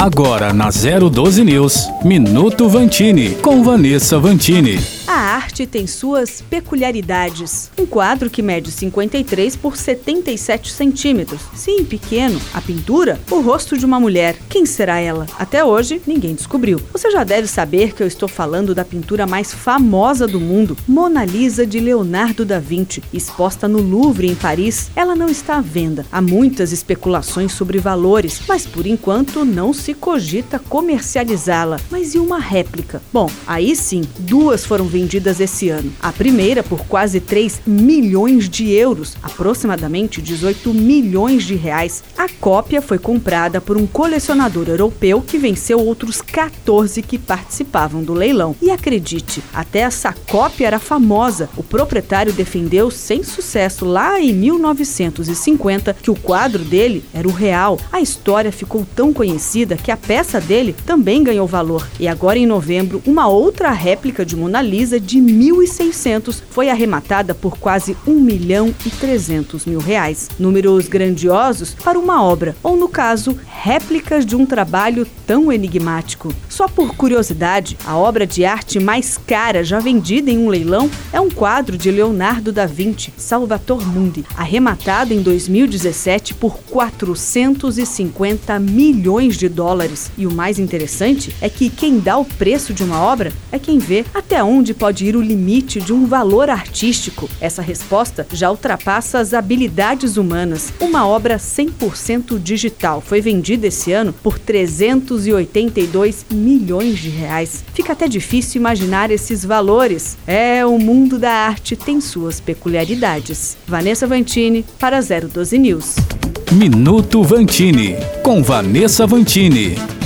Agora na 012 News, Minuto Vantini, com Vanessa Vantini. Arte tem suas peculiaridades. Um quadro que mede 53 por 77 centímetros. Sim, pequeno. A pintura, o rosto de uma mulher. Quem será ela? Até hoje, ninguém descobriu. Você já deve saber que eu estou falando da pintura mais famosa do mundo, Mona Lisa de Leonardo da Vinci, exposta no Louvre, em Paris. Ela não está à venda. Há muitas especulações sobre valores, mas por enquanto não se cogita comercializá-la. Mas e uma réplica? Bom, aí sim, duas foram vendidas vendidas esse ano. A primeira por quase 3 milhões de euros, aproximadamente 18 milhões de reais. A cópia foi comprada por um colecionador europeu que venceu outros 14 que participavam do leilão. E acredite, até essa cópia era famosa. O proprietário defendeu sem sucesso lá em 1950 que o quadro dele era o real. A história ficou tão conhecida que a peça dele também ganhou valor. E agora em novembro, uma outra réplica de Mona Lisa de 1.600 foi arrematada por quase 1 milhão e 300 mil reais. Números grandiosos para uma obra, ou no caso, réplicas de um trabalho tão enigmático. Só por curiosidade, a obra de arte mais cara já vendida em um leilão é um quadro de Leonardo da Vinci, Salvator Mundi, arrematado em 2017 por 450 milhões de dólares. E o mais interessante é que quem dá o preço de uma obra é quem vê até onde pode ir o limite de um valor artístico? Essa resposta já ultrapassa as habilidades humanas. Uma obra 100% digital foi vendida esse ano por 382 milhões de reais. Fica até difícil imaginar esses valores. É, o mundo da arte tem suas peculiaridades. Vanessa Vantini para 012 News. Minuto Vantini com Vanessa Vantini.